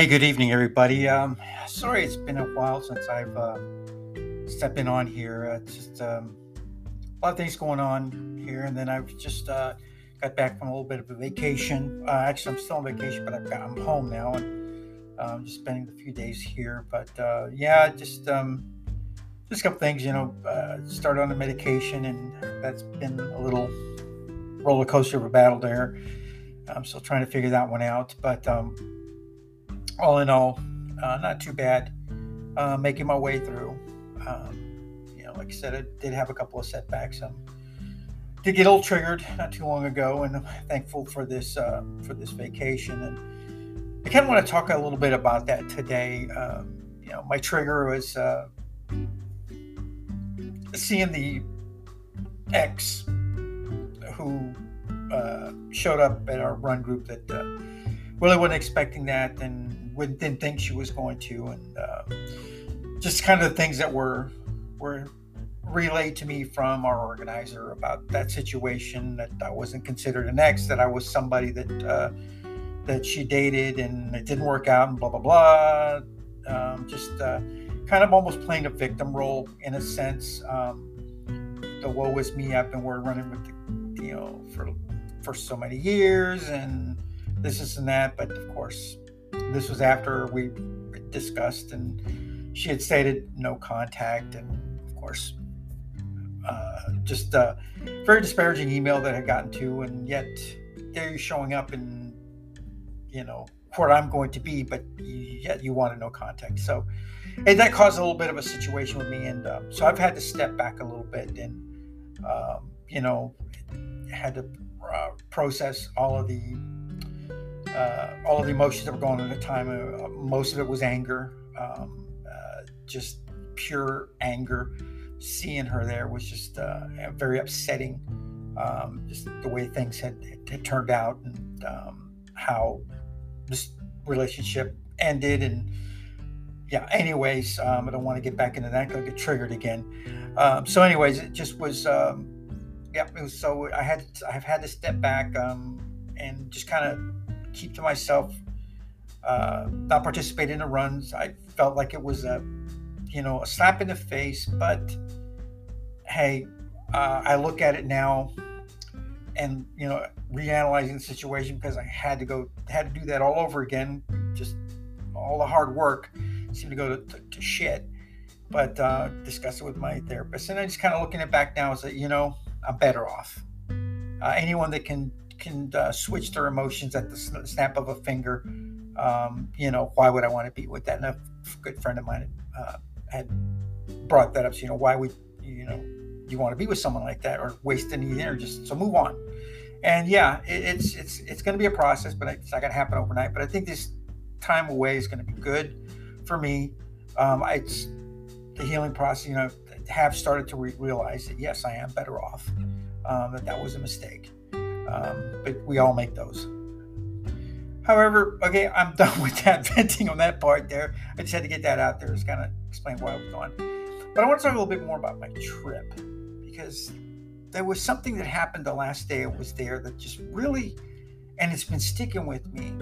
Hey, good evening, everybody. Um, sorry, it's been a while since I've uh, stepped in on here. Uh, just um, a lot of things going on here, and then I've just uh, got back from a little bit of a vacation. Uh, actually, I'm still on vacation, but I've got, I'm home now, and I'm um, just spending a few days here. But uh, yeah, just um, just a couple things. You know, uh, started on the medication, and that's been a little roller coaster of a battle there. I'm still trying to figure that one out, but um, all in all, uh, not too bad. Uh, making my way through. Um, you know, like I said, I did have a couple of setbacks. Um, did get a little triggered not too long ago, and I'm thankful for this uh, for this vacation. And I kind of want to talk a little bit about that today. Um, you know, my trigger was uh, seeing the ex who uh, showed up at our run group that uh, really wasn't expecting that and didn't think she was going to, and uh, just kind of things that were were relayed to me from our organizer about that situation that I wasn't considered an ex, that I was somebody that uh, that she dated and it didn't work out, and blah blah blah. Um, just uh, kind of almost playing a victim role in a sense. Um, the woe is me. I've been running with the, you know, for for so many years, and this, is and that. But of course, this was after we discussed, and she had stated no contact, and of course, uh, just a very disparaging email that I had gotten to, and yet there you're showing up in, you know, where I'm going to be, but yet you want to know contact. So, and that caused a little bit of a situation with me, and um, so I've had to step back a little bit and, um, you know, had to uh, process all of the uh, all of the emotions that were going on at the time. Uh, most of it was anger, um, uh, just pure anger. Seeing her there was just uh, very upsetting. Um, just the way things had, had turned out and um, how this relationship ended. And yeah, anyways, um, I don't want to get back into that. because I'll get triggered again. Um, so, anyways, it just was. Um, yeah, it was so. I had I've had to step back and just kind of keep to myself, uh, not participate in the runs. I felt like it was a, you know, a slap in the face. But hey, uh, I look at it now, and you know, reanalyzing the situation because I had to go, had to do that all over again. Just all the hard work seemed to go to, to, to shit. But uh, discuss it with my therapist, and I just kind of looking it back now is that you know I'm better off. Uh, anyone that can can uh, switch their emotions at the snap of a finger. Um, you know, why would I want to be with that? And a good friend of mine uh, had brought that up. So, you know, why would you know you want to be with someone like that or waste any energy? So move on. And yeah, it, it's it's it's going to be a process, but it's not going to happen overnight. But I think this time away is going to be good for me. Um, it's the healing process. You know, have started to re- realize that yes, I am better off. Um, that that was a mistake. Um, but we all make those. However, okay, I'm done with that venting on that part there. I just had to get that out there, just kind of explain why I was gone. But I want to talk a little bit more about my trip because there was something that happened the last day I was there that just really, and it's been sticking with me.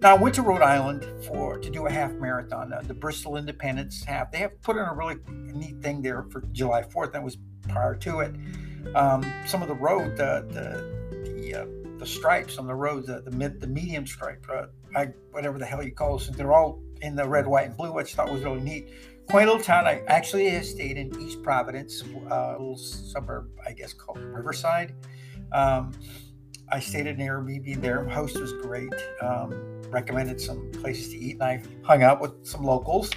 Now I went to Rhode Island for to do a half marathon, uh, the Bristol Independence half. They have put in a really neat thing there for July 4th. That was prior to it. Um, some of the road, the, the the uh, the stripes on the road, the the, mid, the medium stripe, uh, I, whatever the hell you call them. They're all in the red, white, and blue, which I thought was really neat. Quaint little town. I actually stayed in East Providence, uh, a little suburb, I guess, called Riverside. Um, I stayed in an Airbnb there. Host was great. Um, recommended some places to eat, and I hung out with some locals.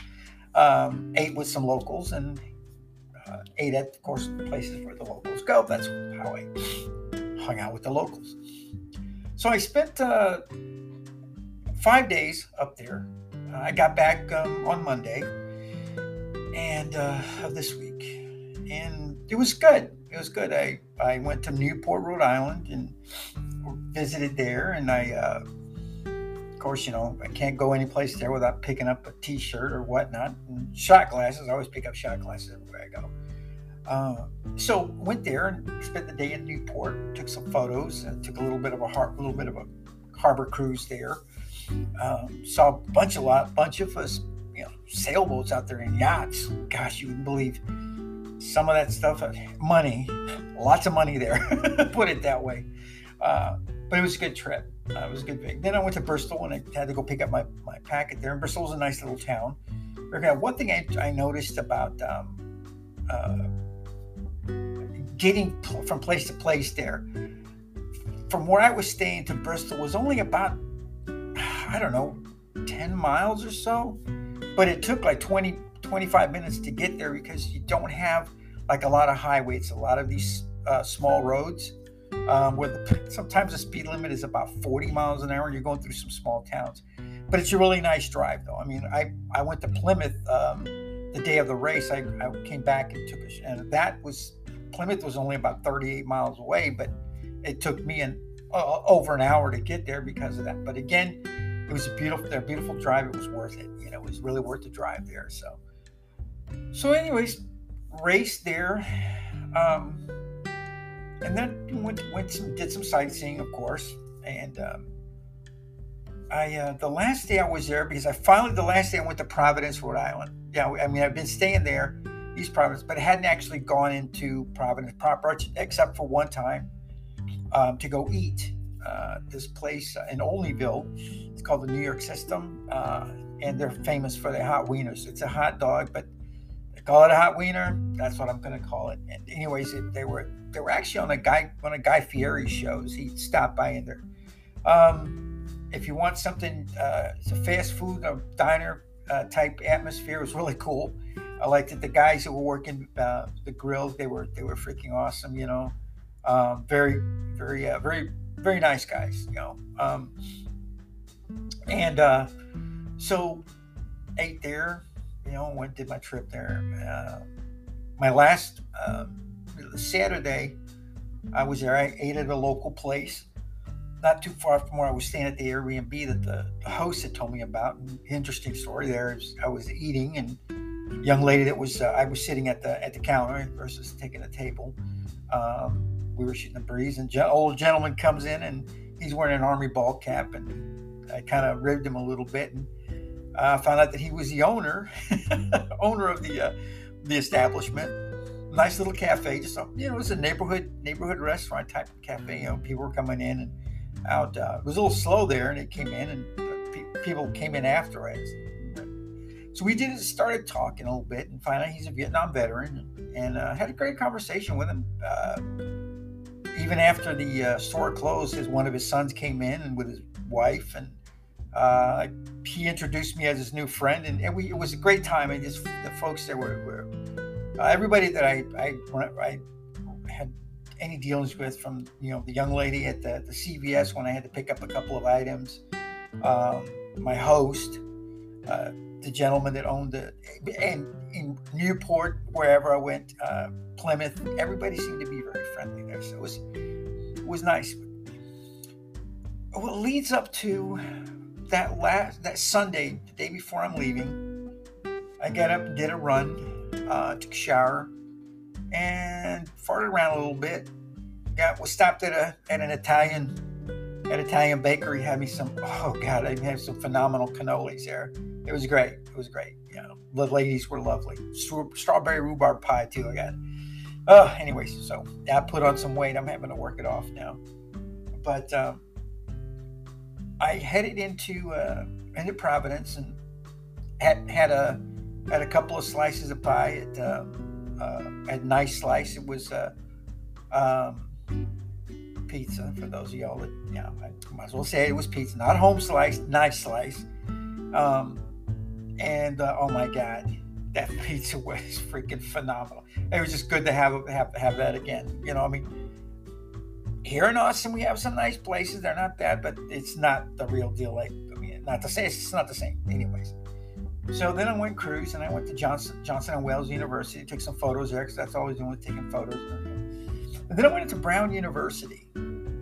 Um, ate with some locals, and uh, ate at, of course, places where the locals go. That's how I hung out with the locals. So I spent uh, five days up there. Uh, I got back um, on Monday and uh, of this week, and it was good. It was good. I I went to Newport, Rhode Island, and visited there, and I. Uh, of course, you know, I can't go any place there without picking up a T-shirt or whatnot. And shot glasses. I always pick up shot glasses everywhere I go. Uh, so went there and spent the day in Newport. Took some photos. Uh, took a little bit of a har- little bit of a harbor cruise there. Um, saw a bunch of lot, bunch of us, you know, sailboats out there and yachts. Gosh, you wouldn't believe some of that stuff. Uh, money, lots of money there. put it that way. Uh, but it was a good trip. Uh, it was a good thing. Then I went to Bristol and I had to go pick up my, my packet there. And Bristol's a nice little town. Okay, one thing I, I noticed about um, uh, getting from place to place there, from where I was staying to Bristol was only about, I don't know, 10 miles or so. But it took like 20, 25 minutes to get there because you don't have like a lot of highways, a lot of these uh, small roads um, where the, sometimes the speed limit is about 40 miles an hour and you're going through some small towns. But it's a really nice drive, though. I mean, I, I went to Plymouth um, the day of the race. I, I came back and took a, and that was, Plymouth was only about 38 miles away, but it took me an, uh, over an hour to get there because of that. But again, it was a beautiful, a beautiful drive. It was worth it. You know, it was really worth the drive there. So, so anyways, race there. Um, and then went went some, did some sightseeing, of course. And um, I uh, the last day I was there because I finally the last day I went to Providence, Rhode Island. Yeah, I mean I've been staying there, East Providence, but I hadn't actually gone into Providence proper except for one time um, to go eat. Uh, this place in Olneyville, it's called the New York System, uh, and they're famous for their hot wieners. It's a hot dog, but they call it a hot wiener. That's what I'm going to call it. And anyways, it, they were they were actually on a guy one of Guy Fieri shows. He stopped by in there. Um, if you want something, uh, it's a fast food a diner uh, type atmosphere. It was really cool. I liked it. The guys that were working uh, the grill, they were they were freaking awesome. You know, um, very very uh, very very nice guys. You know, um, and uh, so ate there. You know, went did my trip there. Uh, my last um, Saturday, I was there. I ate at a local place, not too far from where I was staying at the Airbnb that the host had told me about. Interesting story there. I was eating and young lady that was uh, I was sitting at the at the counter versus taking a table. Um, we were shooting the breeze, and ge- old gentleman comes in and he's wearing an army ball cap, and I kind of ribbed him a little bit, and I uh, found out that he was the owner owner of the uh, the establishment nice little cafe. Just you know, it's a neighborhood neighborhood restaurant type of cafe. You know, people were coming in and out. Uh, it was a little slow there, and it came in, and uh, pe- people came in after us. So we did started talking a little bit, and finally he's a Vietnam veteran, and uh, had a great conversation with him. Uh, even after the uh, store closed, his one of his sons came in and with his wife, and uh, he introduced me as his new friend, and, we, it was a great time. And just the folks there were, were uh, everybody that I, I, I had any dealings with, from you know the young lady at the, the CVS when I had to pick up a couple of items, um, my host, uh, the gentleman that owned the, and in Newport, wherever I went, uh, Plymouth, everybody seemed to be very friendly there. So it was it was nice. What leads up to that last that Sunday, the day before I'm leaving, I got up and did a run uh, took a shower, and farted around a little bit. Got was stopped at a at an Italian at Italian bakery. Had me some oh god, I had some phenomenal cannolis there. It was great. It was great. You know, the ladies were lovely. Strawberry rhubarb pie too. I got. Oh, anyways, so I put on some weight. I'm having to work it off now. But um, I headed into uh, into Providence and had had a had a couple of slices of pie. It uh, uh, nice slice. It was uh, um, pizza for those of y'all that, you know, I might as well say it was pizza, not home slice, nice slice. Um, and uh, oh my God, that pizza was freaking phenomenal. It was just good to have have have that again. You know, I mean, here in Austin we have some nice places. They're not bad, but it's not the real deal. Like I mean, not to say it's not the same. Anyways, so then I went cruise and I went to Johnson Johnson and Wales University, took some photos there because that's always doing was taking photos. And then I went into Brown University,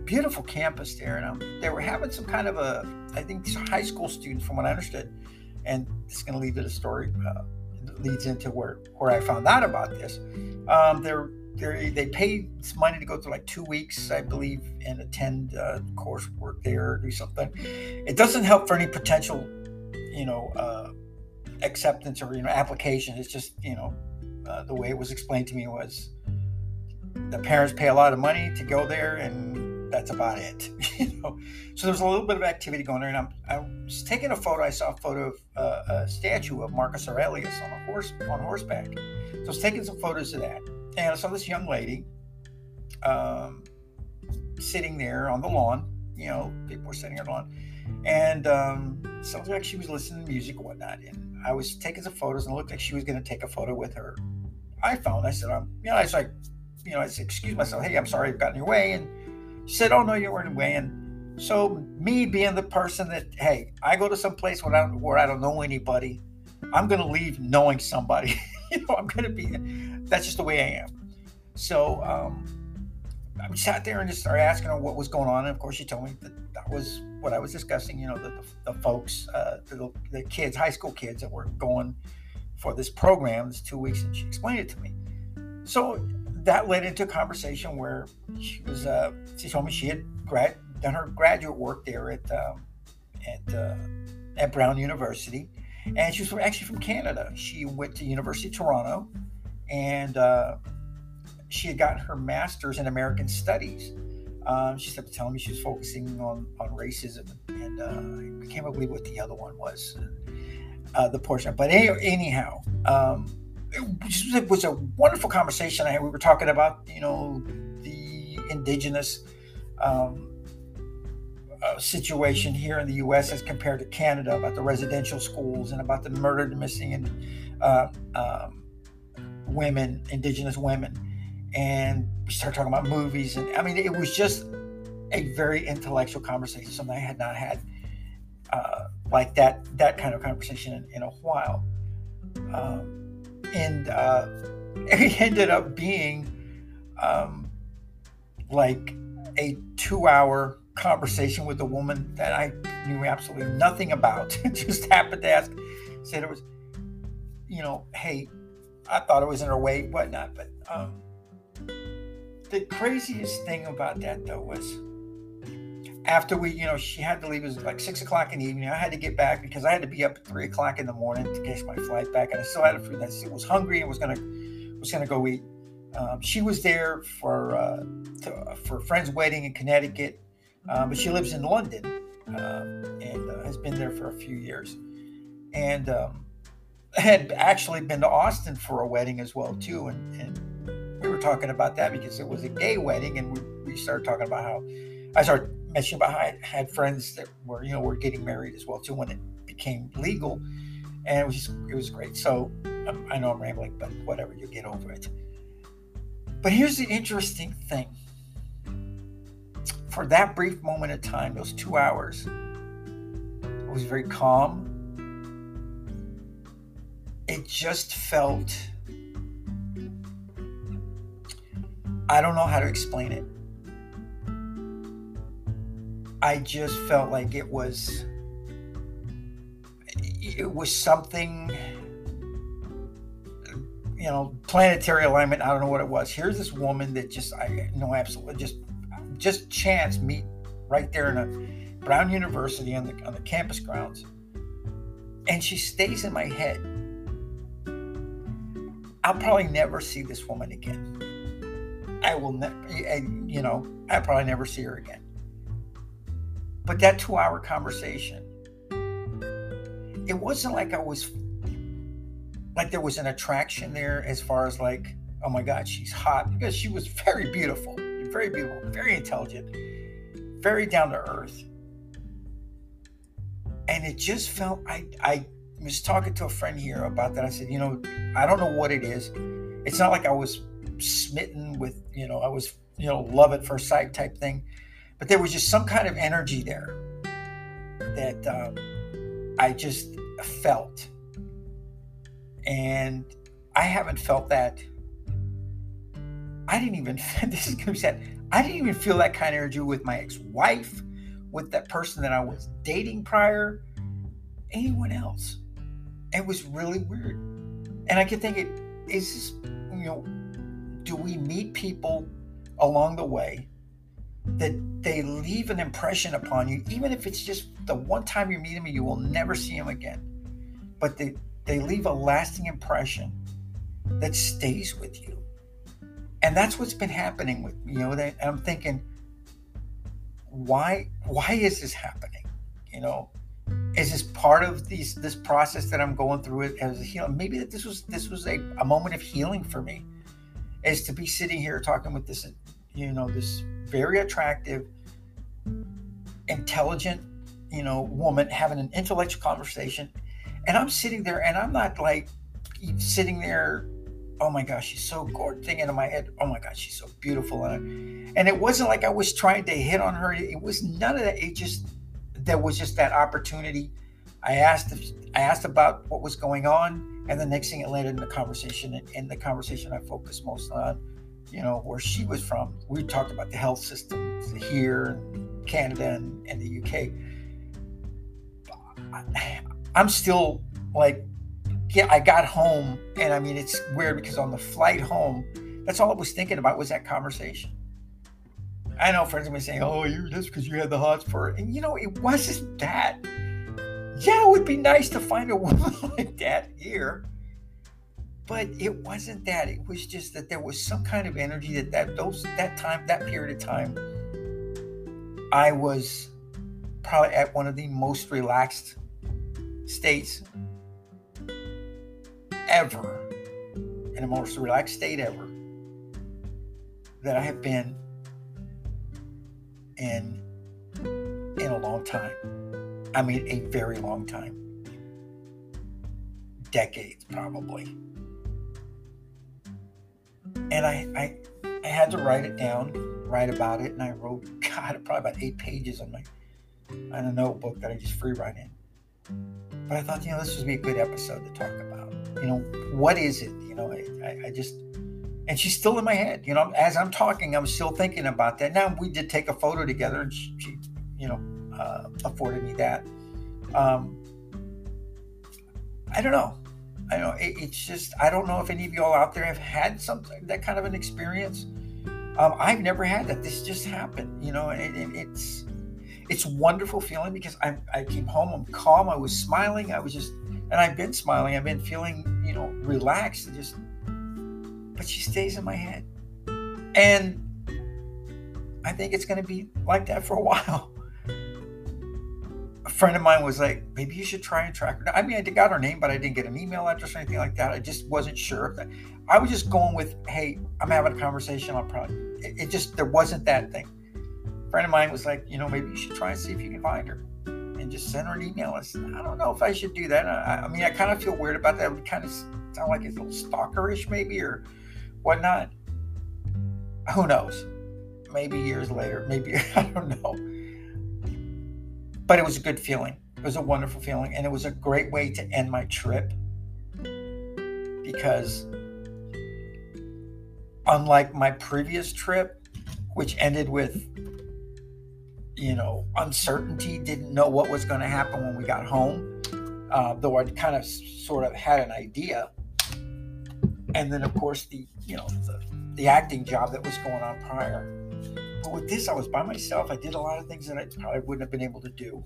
beautiful campus there, and um, they were having some kind of a, I think high school students, from what I understood, and it's going to lead to the story, uh, leads into where where I found out about this. Um, they're they they some money to go through like two weeks, I believe, and attend uh, coursework there or do something. It doesn't help for any potential, you know, uh, acceptance or you know application. It's just you know uh, the way it was explained to me was the parents pay a lot of money to go there and that's about it you know? So there's a little bit of activity going there and i'm i was taking a photo i saw a photo of uh, a statue of marcus aurelius on a horse on horseback. So i was taking some photos of that and i saw this young lady um, sitting there on the lawn you know people were sitting on the lawn and um, sounds like she was listening to music and whatnot and i was taking some photos and it looked like she was going to take a photo with her iphone. I said i'm you know i was like you know, I said, excuse myself, hey, I'm sorry I've gotten in your way. And she said, oh, no, you weren't in the way. And so me being the person that, hey, I go to some place where I don't, where I don't know anybody, I'm going to leave knowing somebody. you know, I'm going to be, that's just the way I am. So um, I sat there and just started asking her what was going on. And of course, she told me that that was what I was discussing, you know, the, the, the folks, uh, the, the kids, high school kids that were going for this program, this two weeks. And she explained it to me. So that led into a conversation where she was uh, she told me she had grad, done her graduate work there at um, at uh, at Brown University, and she was actually from Canada. She went to University of Toronto, and uh, she had gotten her master's in American Studies. Um, she started telling me she was focusing on on racism, and uh, I can't believe what the other one was, uh, the portion. But anyhow. Um, it was a wonderful conversation I had. We were talking about, you know, the indigenous um, uh, situation here in the U.S. as compared to Canada, about the residential schools and about the murdered, missing, and uh, um, women, indigenous women. And we started talking about movies, and I mean, it was just a very intellectual conversation, something I had not had uh, like that that kind of conversation in, in a while. Um, and uh, it ended up being um, like a two-hour conversation with a woman that I knew absolutely nothing about. Just happened to ask, said it was, you know, hey, I thought it was in her way, whatnot. But um, the craziest thing about that though was after we, you know, she had to leave. It was like six o'clock in the evening. I had to get back because I had to be up at three o'clock in the morning to catch my flight back, and I still had a food. I was hungry and was gonna was gonna go eat. Um, she was there for uh, to, for a friend's wedding in Connecticut, uh, but she lives in London um, and uh, has been there for a few years, and um, had actually been to Austin for a wedding as well too, and, and we were talking about that because it was a gay wedding, and we, we started talking about how I started how I had friends that were, you know, were getting married as well too when it became legal, and it was just, it was great. So um, I know I'm rambling, but whatever, you get over it. But here's the interesting thing: for that brief moment of time, those two hours, it was very calm. It just felt. I don't know how to explain it I just felt like it was it was something you know planetary alignment. I don't know what it was. Here's this woman that just i know absolutely just just chance meet right there in a brown university on the on the campus grounds. And she stays in my head. I'll probably never see this woman again. I will never you know i'll probably never see her again but that two hour conversation, it wasn't like I was, like there was an attraction there as far as like, oh my God, she's hot, because she was very beautiful, very beautiful, very intelligent, very down to earth. And it just felt, I, I was talking to a friend here about that. I said, you know, I don't know what it is. It's not like I was smitten with, you know, I was, you know, love at first sight type thing but there was just some kind of energy there that um, I just felt. And I haven't felt that. I didn't even, this is going to be sad. I didn't even feel that kind of energy with my ex wife, with that person that I was dating prior, anyone else. It was really weird. And I could think is this, you know, do we meet people along the way that they leave an impression upon you, even if it's just the one time you meet them and you will never see them again. But they, they leave a lasting impression that stays with you. And that's what's been happening with me. You know, that I'm thinking, why why is this happening? You know, is this part of these this process that I'm going through as a healing? Maybe that this was this was a, a moment of healing for me, is to be sitting here talking with this, you know, this very attractive, intelligent, you know, woman having an intellectual conversation, and I'm sitting there and I'm not like sitting there oh my gosh, she's so gorgeous. Thinking in my head, oh my gosh, she's so beautiful. And, and it wasn't like I was trying to hit on her. It was none of that. It just there was just that opportunity. I asked I asked about what was going on, and the next thing it landed in the conversation. And in the conversation, I focused most on, you know, where she was from. We talked about the health system here, Canada, and, and the UK. I'm still like, yeah, I got home, and I mean, it's weird because on the flight home, that's all I was thinking about was that conversation. I know friends of mine saying, "Oh, you just because you had the hots for," and you know, it wasn't that. Yeah, it would be nice to find a woman like that here, but it wasn't that. It was just that there was some kind of energy that that those that time that period of time, I was probably at one of the most relaxed states ever, in the most relaxed state ever that I have been in in a long time. I mean, a very long time. Decades, probably. And I, I, I had to write it down, write about it, and I wrote, God, probably about eight pages on my on a notebook that I just free write in. But I thought, you know, this would be a good episode to talk about. You know, what is it? You know, I, I just and she's still in my head. You know, as I'm talking, I'm still thinking about that. Now we did take a photo together, and she, she you know, uh, afforded me that. Um, I don't know. I know. It, it's just I don't know if any of y'all out there have had something that kind of an experience. Um, I've never had that. This just happened, you know, and, and it's it's wonderful feeling because I I came home. I'm calm. I was smiling. I was just, and I've been smiling. I've been feeling, you know, relaxed and just but she stays in my head. And I think it's going to be like that for a while. A friend of mine was like, maybe you should try and track her. I mean, I got her name, but I didn't get an email address or anything like that. I just wasn't sure. I was just going with, hey, I'm having a conversation. I'll probably, it, it just, there wasn't that thing. A friend of mine was like, you know, maybe you should try and see if you can find her and just send her an email. I said, I don't know if I should do that. I, I mean, I kind of feel weird about that. It would kind of sound like it's a little stalkerish, maybe, or whatnot. Who knows? Maybe years later, maybe I don't know. But it was a good feeling. It was a wonderful feeling, and it was a great way to end my trip. Because, unlike my previous trip, which ended with you know uncertainty, didn't know what was going to happen when we got home, uh, though I kind of sort of had an idea. And then of course the you know the, the acting job that was going on prior but with this i was by myself. I did a lot of things that i probably wouldn't have been able to do.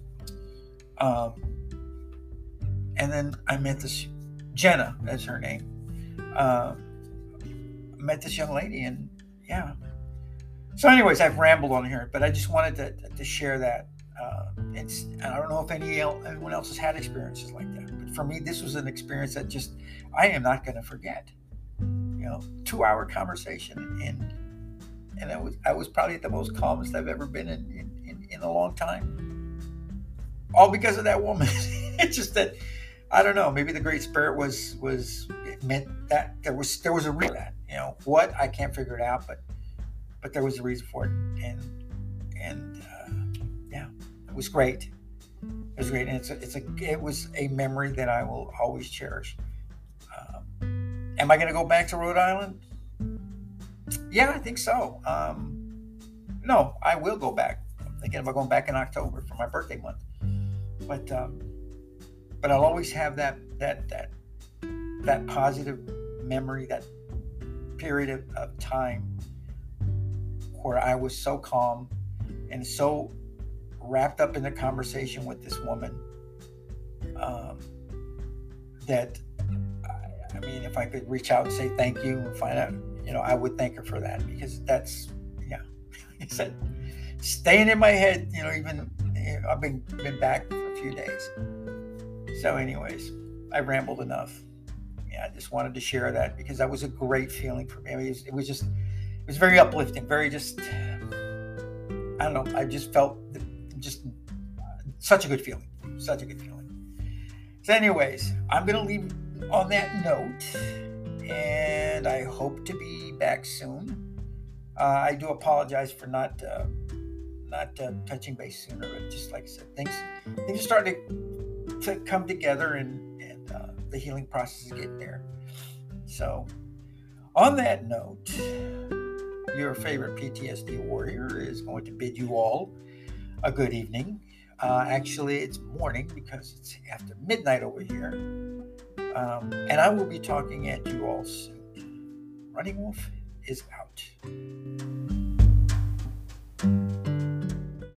Um, and then i met this jenna that's her name. Uh, met this young lady and yeah. So anyways i've rambled on here but i just wanted to, to share that. Uh, it's i don't know if any anyone else has had experiences like that but for me this was an experience that just i am not going to forget. You know, two hour conversation. And and I was I was probably the most calmest I've ever been in in, in, in a long time. All because of that woman. it's just that I don't know, maybe the Great Spirit was was it meant that there was there was a reason that. You know, what I can't figure it out, but but there was a reason for it. And and uh, yeah, it was great. It was great, and it's a, it's a it was a memory that I will always cherish. Am I going to go back to Rhode Island? Yeah, I think so. Um, no, I will go back. I'm thinking about going back in October for my birthday month. But um, but I'll always have that that that that positive memory, that period of, of time where I was so calm and so wrapped up in the conversation with this woman um, that I, I mean, if I could reach out and say thank you and find out, you know, I would thank her for that because that's, yeah, like I said, staying in my head, you know, even you know, I've been been back for a few days. So, anyways, I rambled enough. Yeah, I just wanted to share that because that was a great feeling for me. I mean, it, was, it was just, it was very uplifting, very just, I don't know, I just felt just such a good feeling, such a good feeling. So, anyways, I'm going to leave on that note, and I hope to be back soon. Uh, I do apologize for not uh, not uh, touching base sooner, but just like I said, things things are starting to, to come together, and and uh, the healing process is getting there. So, on that note, your favorite PTSD warrior is going to bid you all a good evening. Uh, actually, it's morning because it's after midnight over here. Um, and I will be talking at you all soon. Running Wolf is out.